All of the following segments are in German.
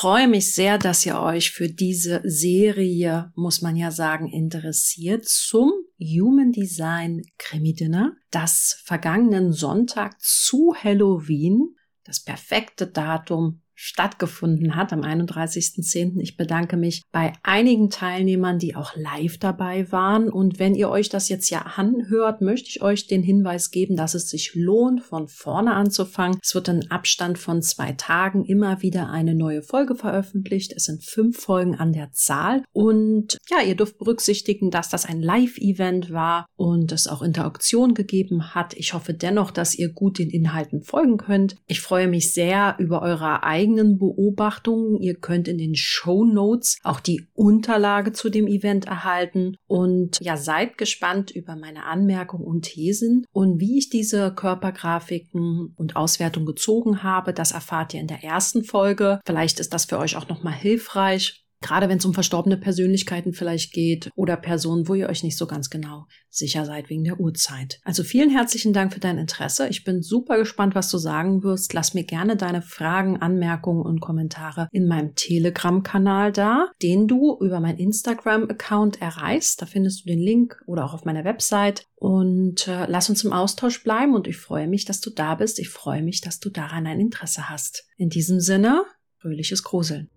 freue mich sehr, dass ihr euch für diese Serie, muss man ja sagen, interessiert zum Human Design Krimi Dinner, das vergangenen Sonntag zu Halloween, das perfekte Datum stattgefunden hat am 31.10. Ich bedanke mich bei einigen Teilnehmern, die auch live dabei waren. Und wenn ihr euch das jetzt ja anhört, möchte ich euch den Hinweis geben, dass es sich lohnt, von vorne anzufangen. Es wird in Abstand von zwei Tagen immer wieder eine neue Folge veröffentlicht. Es sind fünf Folgen an der Zahl. Und ja, ihr dürft berücksichtigen, dass das ein Live-Event war und es auch Interaktion gegeben hat. Ich hoffe dennoch, dass ihr gut den Inhalten folgen könnt. Ich freue mich sehr über eure eigenen eigenen Beobachtungen. Ihr könnt in den Show Notes auch die Unterlage zu dem Event erhalten und ja, seid gespannt über meine Anmerkungen und Thesen und wie ich diese Körpergrafiken und Auswertung gezogen habe. Das erfahrt ihr in der ersten Folge. Vielleicht ist das für euch auch nochmal hilfreich. Gerade wenn es um verstorbene Persönlichkeiten vielleicht geht oder Personen, wo ihr euch nicht so ganz genau sicher seid wegen der Uhrzeit. Also vielen herzlichen Dank für dein Interesse. Ich bin super gespannt, was du sagen wirst. Lass mir gerne deine Fragen, Anmerkungen und Kommentare in meinem Telegram-Kanal da, den du über mein Instagram-Account erreichst. Da findest du den Link oder auch auf meiner Website. Und äh, lass uns im Austausch bleiben und ich freue mich, dass du da bist. Ich freue mich, dass du daran ein Interesse hast. In diesem Sinne, fröhliches Gruseln.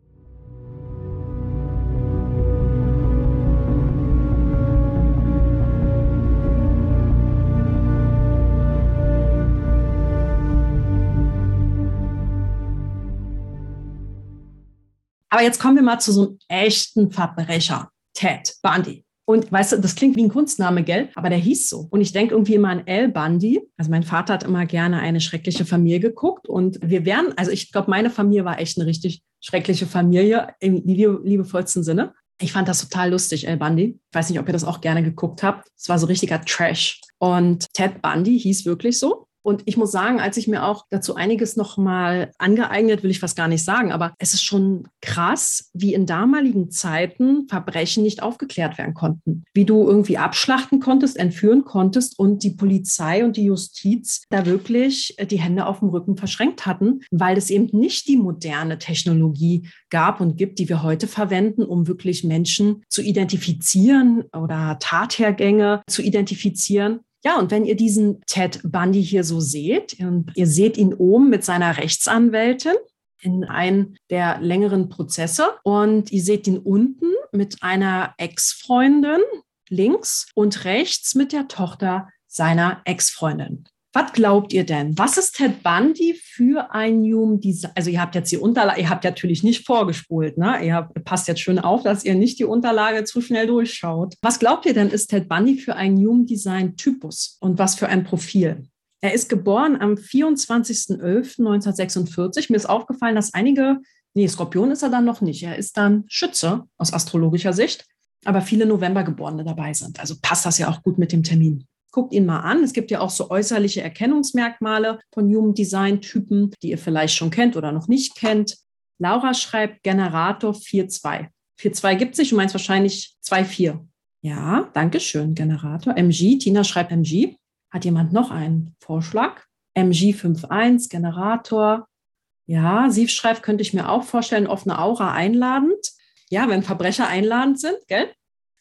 Aber jetzt kommen wir mal zu so einem echten Verbrecher, Ted Bundy. Und weißt du, das klingt wie ein Kunstname, gell? Aber der hieß so. Und ich denke irgendwie immer an Al Bundy. Also mein Vater hat immer gerne eine schreckliche Familie geguckt. Und wir wären, also ich glaube, meine Familie war echt eine richtig schreckliche Familie im liebevollsten Sinne. Ich fand das total lustig, Al Bundy. Ich weiß nicht, ob ihr das auch gerne geguckt habt. Es war so richtiger Trash. Und Ted Bundy hieß wirklich so. Und ich muss sagen, als ich mir auch dazu einiges nochmal angeeignet, will ich fast gar nicht sagen, aber es ist schon krass, wie in damaligen Zeiten Verbrechen nicht aufgeklärt werden konnten. Wie du irgendwie abschlachten konntest, entführen konntest und die Polizei und die Justiz da wirklich die Hände auf dem Rücken verschränkt hatten, weil es eben nicht die moderne Technologie gab und gibt, die wir heute verwenden, um wirklich Menschen zu identifizieren oder Tathergänge zu identifizieren. Ja, und wenn ihr diesen Ted Bundy hier so seht, und ihr seht ihn oben mit seiner Rechtsanwältin in einem der längeren Prozesse und ihr seht ihn unten mit einer Ex-Freundin links und rechts mit der Tochter seiner Ex-Freundin. Was glaubt ihr denn? Was ist Ted Bundy für ein Human Design? Also ihr habt jetzt die Unterlage, ihr habt natürlich nicht vorgespult, ne? Ihr habt, passt jetzt schön auf, dass ihr nicht die Unterlage zu schnell durchschaut. Was glaubt ihr denn, ist Ted Bundy für ein Human Design Typus und was für ein Profil? Er ist geboren am 24.11.1946. Mir ist aufgefallen, dass einige, nee, Skorpion ist er dann noch nicht. Er ist dann Schütze aus astrologischer Sicht, aber viele Novembergeborene dabei sind. Also passt das ja auch gut mit dem Termin. Guckt ihn mal an. Es gibt ja auch so äußerliche Erkennungsmerkmale von Human Design Typen, die ihr vielleicht schon kennt oder noch nicht kennt. Laura schreibt Generator 4.2. 4.2 gibt es nicht, du meinst wahrscheinlich 2.4. Ja, danke schön, Generator. MG, Tina schreibt MG. Hat jemand noch einen Vorschlag? MG 5.1, Generator. Ja, sie schreibt, könnte ich mir auch vorstellen, offene Aura einladend. Ja, wenn Verbrecher einladend sind, gell?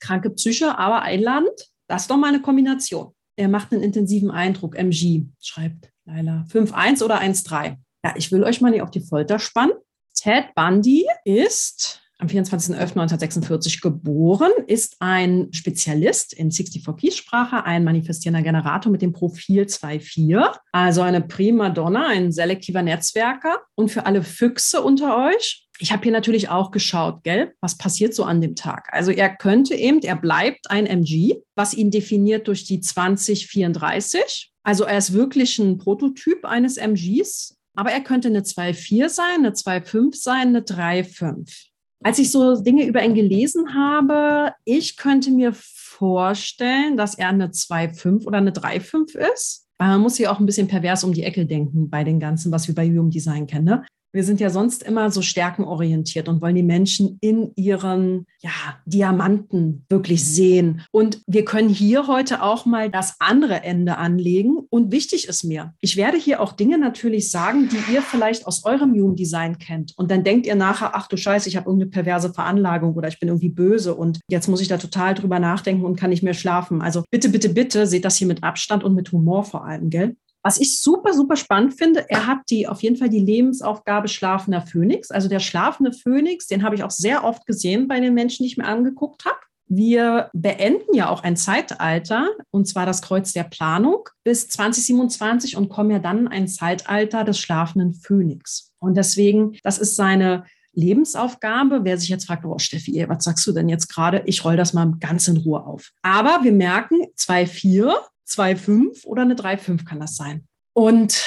Kranke Psyche, aber einladend. Das ist doch mal eine Kombination. Er macht einen intensiven Eindruck. MG schreibt Leila. 5-1 oder 1-3. Ja, ich will euch mal nicht auf die Folter spannen. Ted Bundy ist am 24.11.1946 geboren, ist ein Spezialist in 64-Keys-Sprache, ein manifestierender Generator mit dem Profil 2.4, also eine Prima Donna, ein selektiver Netzwerker. Und für alle Füchse unter euch, ich habe hier natürlich auch geschaut, gell, was passiert so an dem Tag. Also er könnte eben, er bleibt ein MG, was ihn definiert durch die 2034. Also er ist wirklich ein Prototyp eines MGs, aber er könnte eine 2.4 sein, eine 2.5 sein, eine 3.5. Als ich so Dinge über ihn gelesen habe, ich könnte mir vorstellen, dass er eine 2.5 oder eine 3.5 ist. Man muss hier auch ein bisschen pervers um die Ecke denken bei den ganzen, was wir bei Human Design kennen. Ne? Wir sind ja sonst immer so stärkenorientiert und wollen die Menschen in ihren ja, Diamanten wirklich sehen. Und wir können hier heute auch mal das andere Ende anlegen. Und wichtig ist mir, ich werde hier auch Dinge natürlich sagen, die ihr vielleicht aus eurem Human Design kennt. Und dann denkt ihr nachher, ach du Scheiße, ich habe irgendeine perverse Veranlagung oder ich bin irgendwie böse und jetzt muss ich da total drüber nachdenken und kann nicht mehr schlafen. Also bitte, bitte, bitte seht das hier mit Abstand und mit Humor vor allem, gell? Was ich super, super spannend finde, er hat die auf jeden Fall die Lebensaufgabe schlafender Phönix. Also der schlafende Phönix, den habe ich auch sehr oft gesehen bei den Menschen, die ich mir angeguckt habe. Wir beenden ja auch ein Zeitalter, und zwar das Kreuz der Planung bis 2027 und kommen ja dann in ein Zeitalter des schlafenden Phönix. Und deswegen, das ist seine Lebensaufgabe. Wer sich jetzt fragt, oh Steffi, was sagst du denn jetzt gerade? Ich roll das mal ganz in Ruhe auf. Aber wir merken, 2,4 2,5 oder eine 3,5 kann das sein. Und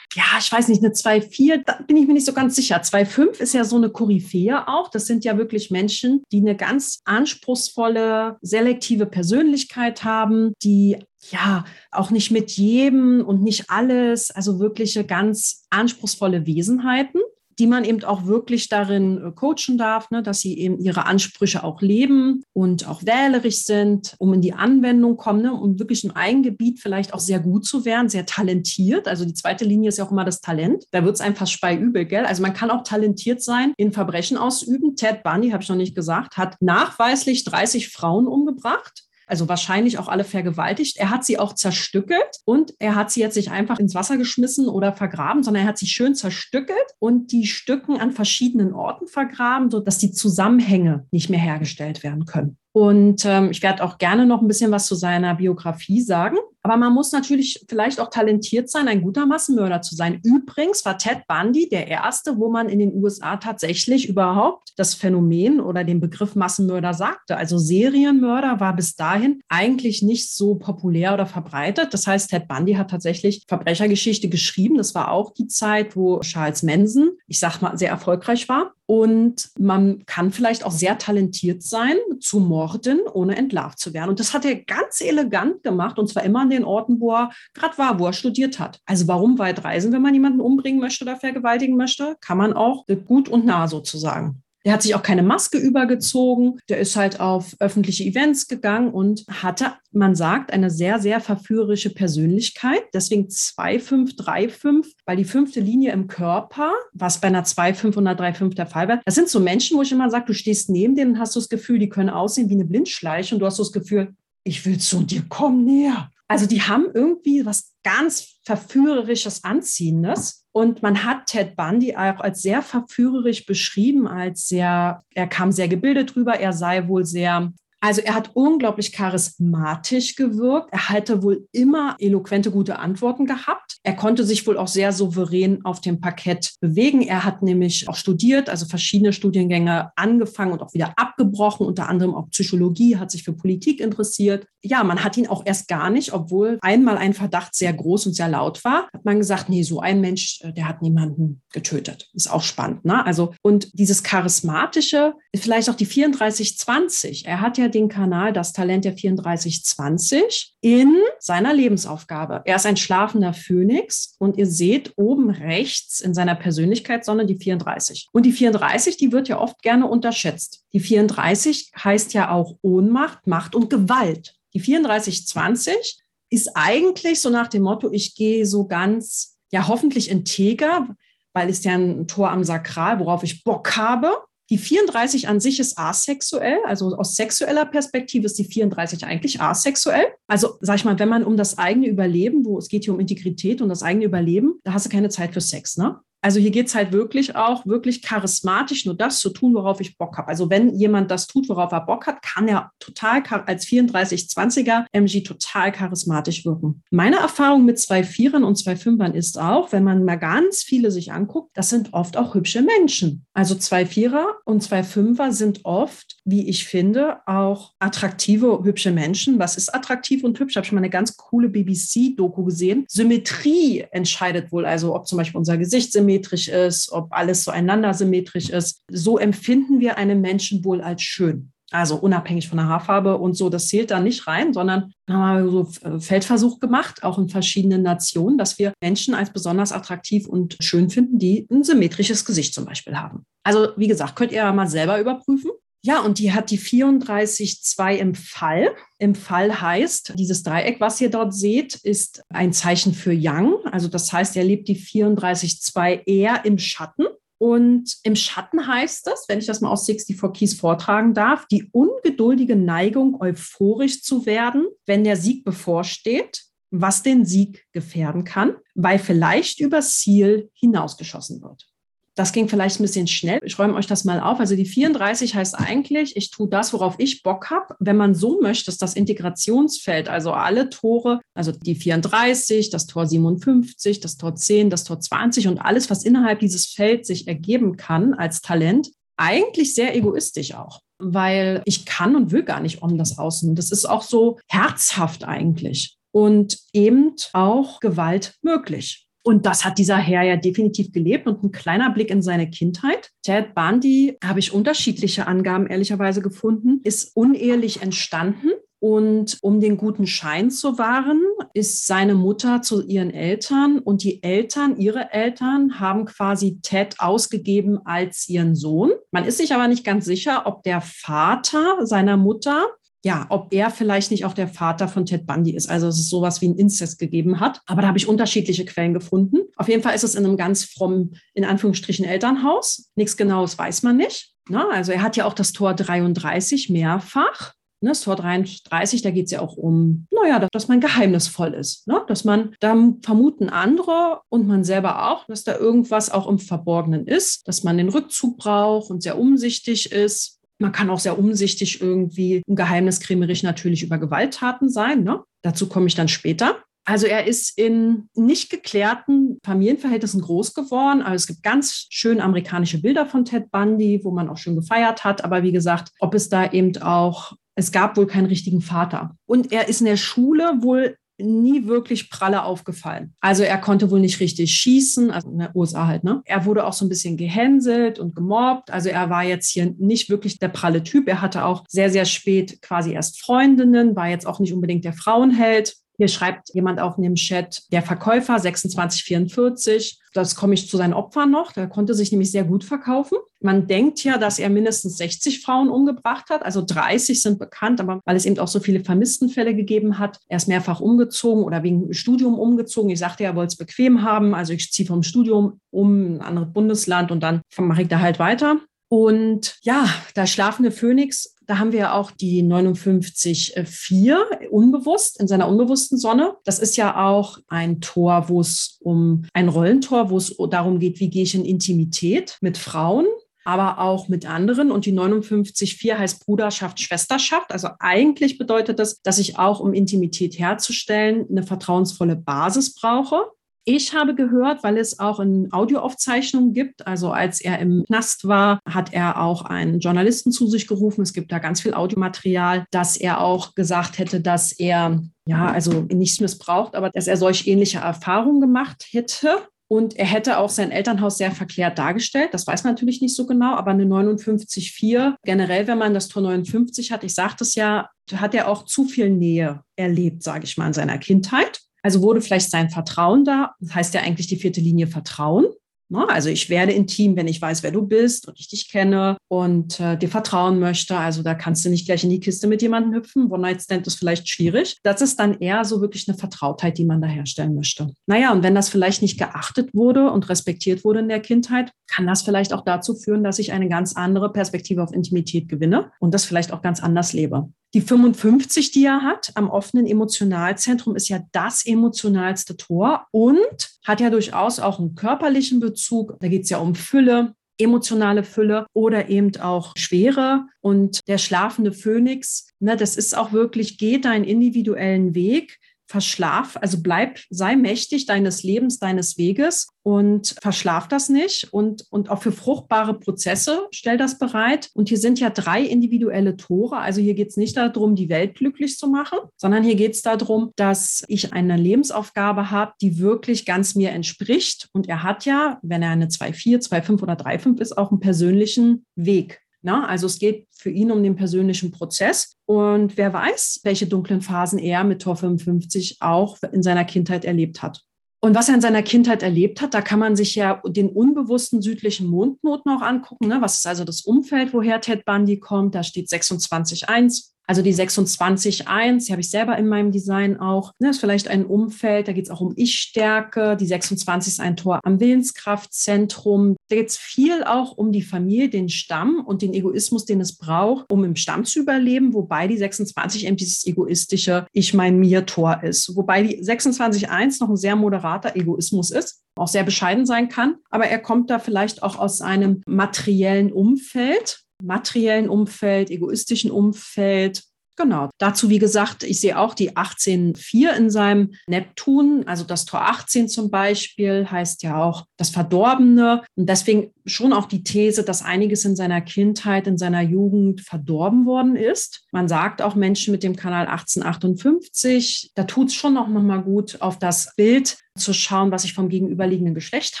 ja, ich weiß nicht, eine 2,4, da bin ich mir nicht so ganz sicher. 2,5 ist ja so eine Koryphäe auch. Das sind ja wirklich Menschen, die eine ganz anspruchsvolle, selektive Persönlichkeit haben, die ja auch nicht mit jedem und nicht alles, also wirkliche ganz anspruchsvolle Wesenheiten die man eben auch wirklich darin äh, coachen darf, ne, dass sie eben ihre Ansprüche auch leben und auch wählerisch sind, um in die Anwendung kommen, ne, um wirklich im Eigengebiet vielleicht auch sehr gut zu werden, sehr talentiert. Also die zweite Linie ist ja auch immer das Talent. Da wird es einfach speiübel, gell? Also man kann auch talentiert sein, in Verbrechen ausüben. Ted Bundy, habe ich noch nicht gesagt, hat nachweislich 30 Frauen umgebracht also wahrscheinlich auch alle vergewaltigt. Er hat sie auch zerstückelt und er hat sie jetzt nicht einfach ins Wasser geschmissen oder vergraben, sondern er hat sie schön zerstückelt und die Stücken an verschiedenen Orten vergraben, sodass die Zusammenhänge nicht mehr hergestellt werden können. Und ähm, ich werde auch gerne noch ein bisschen was zu seiner Biografie sagen. Aber man muss natürlich vielleicht auch talentiert sein, ein guter Massenmörder zu sein. Übrigens war Ted Bundy der erste, wo man in den USA tatsächlich überhaupt das Phänomen oder den Begriff Massenmörder sagte. Also Serienmörder war bis dahin eigentlich nicht so populär oder verbreitet. Das heißt, Ted Bundy hat tatsächlich Verbrechergeschichte geschrieben. Das war auch die Zeit, wo Charles Manson, ich sag mal, sehr erfolgreich war. Und man kann vielleicht auch sehr talentiert sein, zu morden, ohne entlarvt zu werden. Und das hat er ganz elegant gemacht, und zwar immer an den Orten, wo er gerade war, wo er studiert hat. Also warum weit reisen, wenn man jemanden umbringen möchte oder vergewaltigen möchte? Kann man auch gut und nah sozusagen. Der hat sich auch keine Maske übergezogen. Der ist halt auf öffentliche Events gegangen und hatte, man sagt, eine sehr, sehr verführerische Persönlichkeit. Deswegen 2535, weil die fünfte Linie im Körper, was bei einer 25 und einer 35 der Fall war, das sind so Menschen, wo ich immer sage, du stehst neben denen und hast du das Gefühl, die können aussehen wie eine Blindschleiche und du hast so das Gefühl, ich will zu dir, komm näher. Also die haben irgendwie was ganz verführerisches, anziehendes. Und man hat Ted Bundy auch als sehr verführerisch beschrieben, als sehr, er kam sehr gebildet drüber, er sei wohl sehr also er hat unglaublich charismatisch gewirkt. Er hatte wohl immer eloquente, gute Antworten gehabt. Er konnte sich wohl auch sehr souverän auf dem Parkett bewegen. Er hat nämlich auch studiert, also verschiedene Studiengänge angefangen und auch wieder abgebrochen, unter anderem auch Psychologie, hat sich für Politik interessiert. Ja, man hat ihn auch erst gar nicht, obwohl einmal ein Verdacht sehr groß und sehr laut war, hat man gesagt, nee, so ein Mensch, äh, der hat niemanden getötet. Ist auch spannend, ne? Also, und dieses charismatische, vielleicht auch die 3420. Er hat ja den Kanal Das Talent der 3420 in seiner Lebensaufgabe. Er ist ein schlafender Phönix und ihr seht oben rechts in seiner Persönlichkeitssonne die 34. Und die 34, die wird ja oft gerne unterschätzt. Die 34 heißt ja auch Ohnmacht, Macht und Gewalt. Die 3420 ist eigentlich so nach dem Motto, ich gehe so ganz, ja, hoffentlich integer, weil es ja ein Tor am Sakral, worauf ich Bock habe. Die 34 an sich ist asexuell, also aus sexueller Perspektive ist die 34 eigentlich asexuell. Also sag ich mal, wenn man um das eigene Überleben, wo es geht hier um Integrität und das eigene Überleben, da hast du keine Zeit für Sex, ne? Also hier geht es halt wirklich auch, wirklich charismatisch nur das zu tun, worauf ich Bock habe. Also wenn jemand das tut, worauf er Bock hat, kann er total als 34-20er MG total charismatisch wirken. Meine Erfahrung mit zwei Vierern und zwei Fünfern ist auch, wenn man mal ganz viele sich anguckt, das sind oft auch hübsche Menschen. Also zwei Vierer und zwei Fünfer sind oft, wie ich finde, auch attraktive, hübsche Menschen. Was ist attraktiv und hübsch? Ich habe schon mal eine ganz coole BBC-Doku gesehen. Symmetrie entscheidet wohl, also ob zum Beispiel unser Gesicht symmetrisch symmetrisch ist, ob alles zueinander symmetrisch ist. So empfinden wir einen Menschen wohl als schön. also unabhängig von der Haarfarbe und so, das zählt da nicht rein, sondern haben wir so äh, Feldversuch gemacht, auch in verschiedenen Nationen, dass wir Menschen als besonders attraktiv und schön finden, die ein symmetrisches Gesicht zum Beispiel haben. Also wie gesagt, könnt ihr mal selber überprüfen. Ja, und die hat die 34.2 im Fall. Im Fall heißt, dieses Dreieck, was ihr dort seht, ist ein Zeichen für Yang. Also das heißt, er lebt die 34.2 eher im Schatten. Und im Schatten heißt das, wenn ich das mal aus 64 Keys vortragen darf, die ungeduldige Neigung, euphorisch zu werden, wenn der Sieg bevorsteht, was den Sieg gefährden kann, weil vielleicht übers Ziel hinausgeschossen wird. Das ging vielleicht ein bisschen schnell. Ich räume euch das mal auf. Also die 34 heißt eigentlich, ich tue das, worauf ich Bock habe. Wenn man so möchte, ist das Integrationsfeld, also alle Tore, also die 34, das Tor 57, das Tor 10, das Tor 20 und alles, was innerhalb dieses Felds sich ergeben kann als Talent, eigentlich sehr egoistisch auch, weil ich kann und will gar nicht um das Außen. Das ist auch so herzhaft eigentlich und eben auch Gewalt möglich. Und das hat dieser Herr ja definitiv gelebt. Und ein kleiner Blick in seine Kindheit. Ted Bundy, habe ich unterschiedliche Angaben ehrlicherweise gefunden, ist unehelich entstanden. Und um den guten Schein zu wahren, ist seine Mutter zu ihren Eltern und die Eltern, ihre Eltern, haben quasi Ted ausgegeben als ihren Sohn. Man ist sich aber nicht ganz sicher, ob der Vater seiner Mutter ja, ob er vielleicht nicht auch der Vater von Ted Bundy ist. Also dass es sowas wie ein Inzest gegeben hat. Aber da habe ich unterschiedliche Quellen gefunden. Auf jeden Fall ist es in einem ganz frommen, in Anführungsstrichen, Elternhaus. Nichts Genaues weiß man nicht. Na, also er hat ja auch das Tor 33 mehrfach. Ne, das Tor 33, da geht es ja auch um, naja, dass man geheimnisvoll ist. Ne? Dass man, da vermuten andere und man selber auch, dass da irgendwas auch im Verborgenen ist, dass man den Rückzug braucht und sehr umsichtig ist. Man kann auch sehr umsichtig irgendwie geheimniskrämerisch natürlich über Gewalttaten sein. Ne? Dazu komme ich dann später. Also er ist in nicht geklärten Familienverhältnissen groß geworden. Also es gibt ganz schöne amerikanische Bilder von Ted Bundy, wo man auch schön gefeiert hat. Aber wie gesagt, ob es da eben auch, es gab wohl keinen richtigen Vater. Und er ist in der Schule wohl nie wirklich pralle aufgefallen. Also er konnte wohl nicht richtig schießen, also in der USA halt, ne? Er wurde auch so ein bisschen gehänselt und gemobbt. Also er war jetzt hier nicht wirklich der pralle Typ. Er hatte auch sehr, sehr spät quasi erst Freundinnen, war jetzt auch nicht unbedingt der Frauenheld. Hier schreibt jemand auch in dem Chat, der Verkäufer 2644. Das komme ich zu seinen Opfern noch. Der konnte sich nämlich sehr gut verkaufen. Man denkt ja, dass er mindestens 60 Frauen umgebracht hat. Also 30 sind bekannt, aber weil es eben auch so viele Vermisstenfälle gegeben hat. Er ist mehrfach umgezogen oder wegen Studium umgezogen. Ich sagte, er wollte es bequem haben. Also ich ziehe vom Studium um ein anderes Bundesland und dann mache ich da halt weiter. Und ja, der schlafende Phönix, da haben wir auch die 59.4 unbewusst, in seiner unbewussten Sonne. Das ist ja auch ein Tor, wo es um ein Rollentor, wo es darum geht, wie gehe ich in Intimität mit Frauen aber auch mit anderen. Und die 59.4 heißt Bruderschaft, Schwesterschaft. Also eigentlich bedeutet das, dass ich auch, um Intimität herzustellen, eine vertrauensvolle Basis brauche. Ich habe gehört, weil es auch in Audioaufzeichnungen gibt, also als er im Knast war, hat er auch einen Journalisten zu sich gerufen. Es gibt da ganz viel Audiomaterial, dass er auch gesagt hätte, dass er, ja, also nichts missbraucht, aber dass er solch ähnliche Erfahrungen gemacht hätte. Und er hätte auch sein Elternhaus sehr verklärt dargestellt. Das weiß man natürlich nicht so genau, aber eine 59,4, generell, wenn man das Tor 59 hat, ich sagte es ja, hat er auch zu viel Nähe erlebt, sage ich mal, in seiner Kindheit. Also wurde vielleicht sein Vertrauen da. Das heißt ja eigentlich die vierte Linie Vertrauen. Ne? Also ich werde intim, wenn ich weiß, wer du bist und ich dich kenne und äh, dir vertrauen möchte. Also da kannst du nicht gleich in die Kiste mit jemandem hüpfen. One-Night-Stand ist vielleicht schwierig. Das ist dann eher so wirklich eine Vertrautheit, die man da herstellen möchte. Naja, und wenn das vielleicht nicht geachtet wurde und respektiert wurde in der Kindheit, kann das vielleicht auch dazu führen, dass ich eine ganz andere Perspektive auf Intimität gewinne und das vielleicht auch ganz anders lebe. Die 55, die er hat am offenen Emotionalzentrum, ist ja das emotionalste Tor und hat ja durchaus auch einen körperlichen Bezug. Da geht es ja um Fülle, emotionale Fülle oder eben auch Schwere. Und der schlafende Phönix, ne, das ist auch wirklich, geht deinen individuellen Weg verschlaf, also bleib, sei mächtig deines Lebens, deines Weges und verschlaf das nicht und, und auch für fruchtbare Prozesse stell das bereit. Und hier sind ja drei individuelle Tore. Also hier geht es nicht darum, die Welt glücklich zu machen, sondern hier geht es darum, dass ich eine Lebensaufgabe habe, die wirklich ganz mir entspricht. Und er hat ja, wenn er eine 2,4, 2,5 oder 3,5 ist, auch einen persönlichen Weg. Na, also es geht für ihn um den persönlichen Prozess. Und wer weiß, welche dunklen Phasen er mit Tor 55 auch in seiner Kindheit erlebt hat. Und was er in seiner Kindheit erlebt hat, da kann man sich ja den unbewussten südlichen Mondnoten auch angucken. Ne? Was ist also das Umfeld, woher Ted Bundy kommt? Da steht 26.1. Also die 26.1, die habe ich selber in meinem Design auch. Das ne, ist vielleicht ein Umfeld, da geht es auch um Ich-Stärke. Die 26 ist ein Tor am Willenskraftzentrum. Da geht es viel auch um die Familie, den Stamm und den Egoismus, den es braucht, um im Stamm zu überleben, wobei die 26 eben dieses egoistische Ich, mein, mir Tor ist. Wobei die 26.1 noch ein sehr moderater Egoismus ist auch sehr bescheiden sein kann. Aber er kommt da vielleicht auch aus einem materiellen Umfeld materiellen Umfeld, egoistischen Umfeld. Genau. Dazu, wie gesagt, ich sehe auch die 18.4 in seinem Neptun. Also das Tor 18 zum Beispiel heißt ja auch das Verdorbene. Und deswegen schon auch die These, dass einiges in seiner Kindheit, in seiner Jugend verdorben worden ist. Man sagt auch Menschen mit dem Kanal 1858, da tut es schon noch mal gut, auf das Bild zu schauen, was ich vom gegenüberliegenden Geschlecht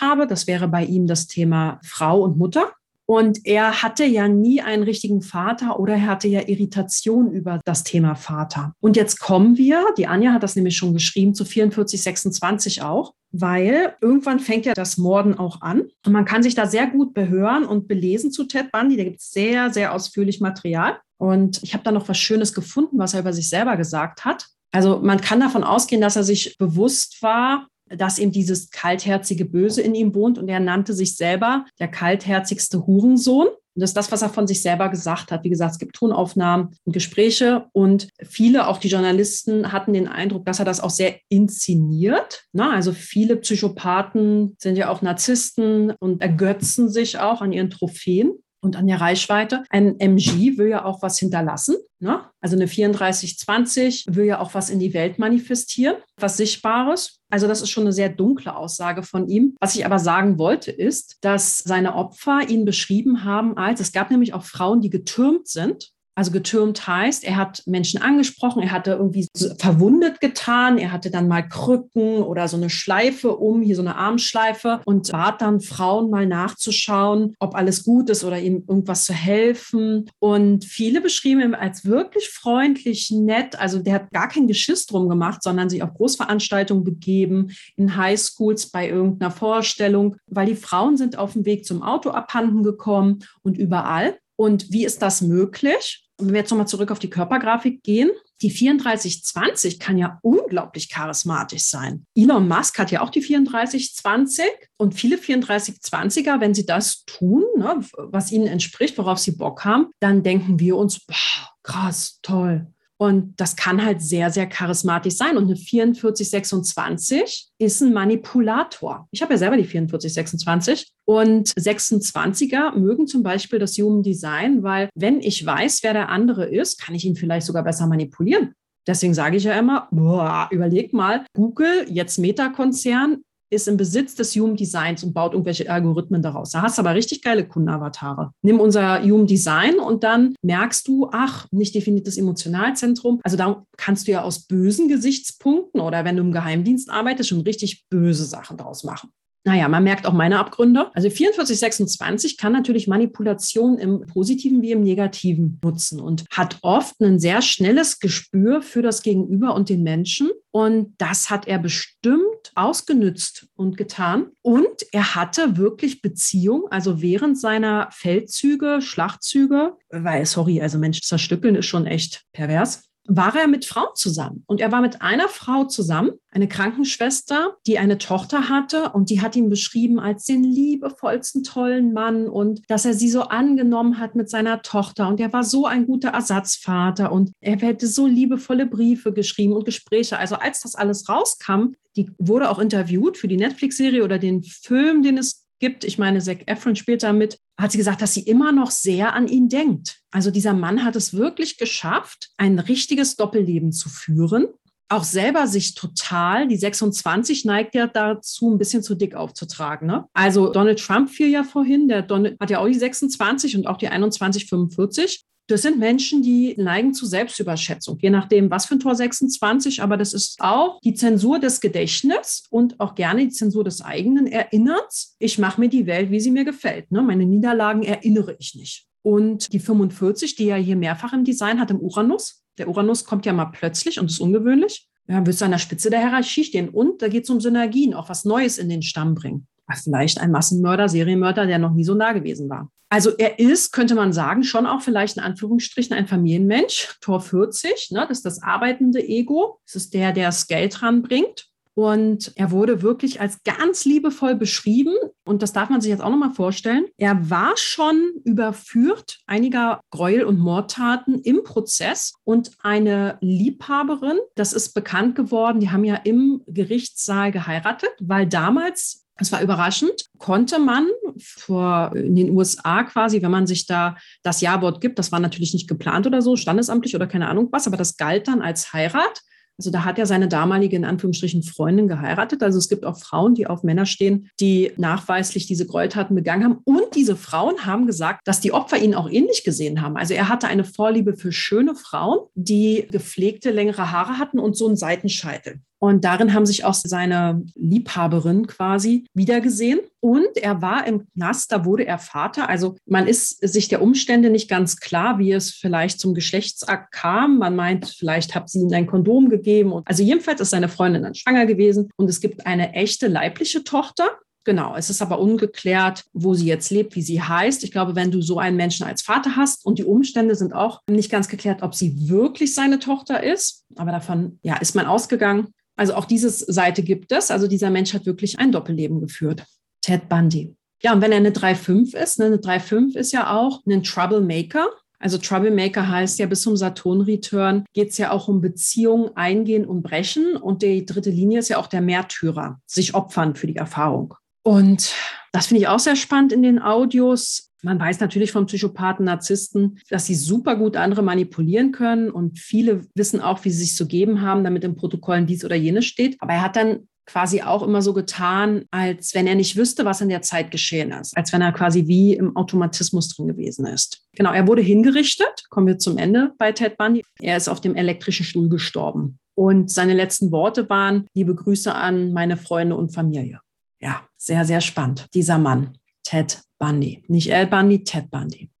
habe. Das wäre bei ihm das Thema Frau und Mutter. Und er hatte ja nie einen richtigen Vater oder er hatte ja Irritation über das Thema Vater. Und jetzt kommen wir, die Anja hat das nämlich schon geschrieben, zu 4426 auch, weil irgendwann fängt ja das Morden auch an. Und man kann sich da sehr gut behören und belesen zu Ted Bundy. Da gibt es sehr, sehr ausführlich Material. Und ich habe da noch was Schönes gefunden, was er über sich selber gesagt hat. Also man kann davon ausgehen, dass er sich bewusst war, dass eben dieses kaltherzige Böse in ihm wohnt und er nannte sich selber der kaltherzigste Hurensohn. Und das ist das, was er von sich selber gesagt hat. Wie gesagt, es gibt Tonaufnahmen und Gespräche und viele, auch die Journalisten, hatten den Eindruck, dass er das auch sehr inszeniert. Na, also viele Psychopathen sind ja auch Narzissten und ergötzen sich auch an ihren Trophäen und an der Reichweite. Ein MG will ja auch was hinterlassen. Ne? Also eine 3420 will ja auch was in die Welt manifestieren, was Sichtbares. Also das ist schon eine sehr dunkle Aussage von ihm. Was ich aber sagen wollte, ist, dass seine Opfer ihn beschrieben haben als, es gab nämlich auch Frauen, die getürmt sind also getürmt heißt, er hat Menschen angesprochen, er hatte irgendwie verwundet getan, er hatte dann mal Krücken oder so eine Schleife um, hier so eine Armschleife und bat dann Frauen mal nachzuschauen, ob alles gut ist oder ihm irgendwas zu helfen. Und viele beschrieben ihn als wirklich freundlich, nett. Also der hat gar kein Geschiss drum gemacht, sondern sich auf Großveranstaltungen begeben, in Highschools bei irgendeiner Vorstellung, weil die Frauen sind auf dem Weg zum Auto abhanden gekommen und überall. Und wie ist das möglich? wenn wir jetzt nochmal zurück auf die Körpergrafik gehen, die 3420 kann ja unglaublich charismatisch sein. Elon Musk hat ja auch die 3420 und viele 3420er, wenn sie das tun, ne, was ihnen entspricht, worauf sie Bock haben, dann denken wir uns, boah, krass, toll. Und das kann halt sehr, sehr charismatisch sein. Und eine 4426 ist ein Manipulator. Ich habe ja selber die 4426 und 26er mögen zum Beispiel das Human Design, weil wenn ich weiß, wer der andere ist, kann ich ihn vielleicht sogar besser manipulieren. Deswegen sage ich ja immer, boah, überleg mal, Google, jetzt Meta-Konzern, ist im Besitz des Human Designs und baut irgendwelche Algorithmen daraus. Da hast du aber richtig geile Kundenavatare. Nimm unser Human Design und dann merkst du, ach, nicht definiertes Emotionalzentrum. Also da kannst du ja aus bösen Gesichtspunkten oder wenn du im Geheimdienst arbeitest, schon richtig böse Sachen daraus machen. Naja, man merkt auch meine Abgründe. Also 4426 kann natürlich Manipulation im Positiven wie im Negativen nutzen und hat oft ein sehr schnelles Gespür für das Gegenüber und den Menschen. Und das hat er bestimmt ausgenützt und getan. Und er hatte wirklich Beziehung, also während seiner Feldzüge, Schlachtzüge, weil, sorry, also Mensch, zerstückeln ist schon echt pervers war er mit Frauen zusammen. Und er war mit einer Frau zusammen, eine Krankenschwester, die eine Tochter hatte und die hat ihn beschrieben als den liebevollsten, tollen Mann und dass er sie so angenommen hat mit seiner Tochter. Und er war so ein guter Ersatzvater und er hätte so liebevolle Briefe geschrieben und Gespräche. Also als das alles rauskam, die wurde auch interviewt für die Netflix-Serie oder den Film, den es gibt. Ich meine, Zac Efron spielt da mit. Hat sie gesagt, dass sie immer noch sehr an ihn denkt. Also dieser Mann hat es wirklich geschafft, ein richtiges Doppelleben zu führen. Auch selber sich total, die 26 neigt ja dazu, ein bisschen zu dick aufzutragen. Ne? Also Donald Trump fiel ja vorhin, der Donald hat ja auch die 26 und auch die 2145. Das sind Menschen, die neigen zu Selbstüberschätzung, je nachdem, was für ein Tor 26, aber das ist auch die Zensur des Gedächtnisses und auch gerne die Zensur des eigenen Erinnerns. Ich mache mir die Welt, wie sie mir gefällt. Ne? Meine Niederlagen erinnere ich nicht. und die 45, die er hier mehrfach im Design hat, im Uranus. Der Uranus kommt ja mal plötzlich und ist ungewöhnlich. Ja, willst du an der Spitze der Hierarchie stehen. Und da geht es um Synergien, auch was Neues in den Stamm bringen. Vielleicht ein Massenmörder, Serienmörder, der noch nie so nah gewesen war. Also er ist, könnte man sagen, schon auch vielleicht in Anführungsstrichen ein Familienmensch. Tor 40, ne, das ist das arbeitende Ego. Das ist der, der das Geld ranbringt. Und er wurde wirklich als ganz liebevoll beschrieben. Und das darf man sich jetzt auch nochmal vorstellen. Er war schon überführt einiger Gräuel- und Mordtaten im Prozess. Und eine Liebhaberin, das ist bekannt geworden, die haben ja im Gerichtssaal geheiratet, weil damals es war überraschend, konnte man vor in den USA quasi, wenn man sich da das Ja-Wort gibt, das war natürlich nicht geplant oder so, standesamtlich oder keine Ahnung was, aber das galt dann als Heirat. Also da hat er seine damalige, in Anführungsstrichen, Freundin geheiratet. Also es gibt auch Frauen, die auf Männer stehen, die nachweislich diese Gräueltaten begangen haben. Und diese Frauen haben gesagt, dass die Opfer ihn auch ähnlich gesehen haben. Also er hatte eine Vorliebe für schöne Frauen, die gepflegte, längere Haare hatten und so einen Seitenscheitel. Und darin haben sich auch seine Liebhaberin quasi wiedergesehen. Und er war im Knast, da wurde er Vater. Also man ist sich der Umstände nicht ganz klar, wie es vielleicht zum Geschlechtsakt kam. Man meint, vielleicht hat sie ihm ein Kondom gegeben. Also jedenfalls ist seine Freundin dann schwanger gewesen. Und es gibt eine echte leibliche Tochter. Genau, es ist aber ungeklärt, wo sie jetzt lebt, wie sie heißt. Ich glaube, wenn du so einen Menschen als Vater hast und die Umstände sind auch nicht ganz geklärt, ob sie wirklich seine Tochter ist, aber davon ja, ist man ausgegangen. Also auch diese Seite gibt es. Also dieser Mensch hat wirklich ein Doppelleben geführt. Ted Bundy. Ja, und wenn er eine 3,5 ist, ne, eine 3,5 ist ja auch ein Troublemaker. Also Troublemaker heißt ja bis zum Saturn-Return geht es ja auch um Beziehungen eingehen und brechen. Und die dritte Linie ist ja auch der Märtyrer, sich opfern für die Erfahrung. Und das finde ich auch sehr spannend in den Audios. Man weiß natürlich von Psychopathen, Narzissten, dass sie super gut andere manipulieren können und viele wissen auch, wie sie sich zu geben haben, damit im Protokollen dies oder jenes steht. Aber er hat dann quasi auch immer so getan, als wenn er nicht wüsste, was in der Zeit geschehen ist, als wenn er quasi wie im Automatismus drin gewesen ist. Genau, er wurde hingerichtet. Kommen wir zum Ende bei Ted Bundy. Er ist auf dem elektrischen Stuhl gestorben. Und seine letzten Worte waren, liebe Grüße an meine Freunde und Familie. Ja, sehr, sehr spannend. Dieser Mann, Ted Bundy. Nicht Al Bundy, Ted Bundy.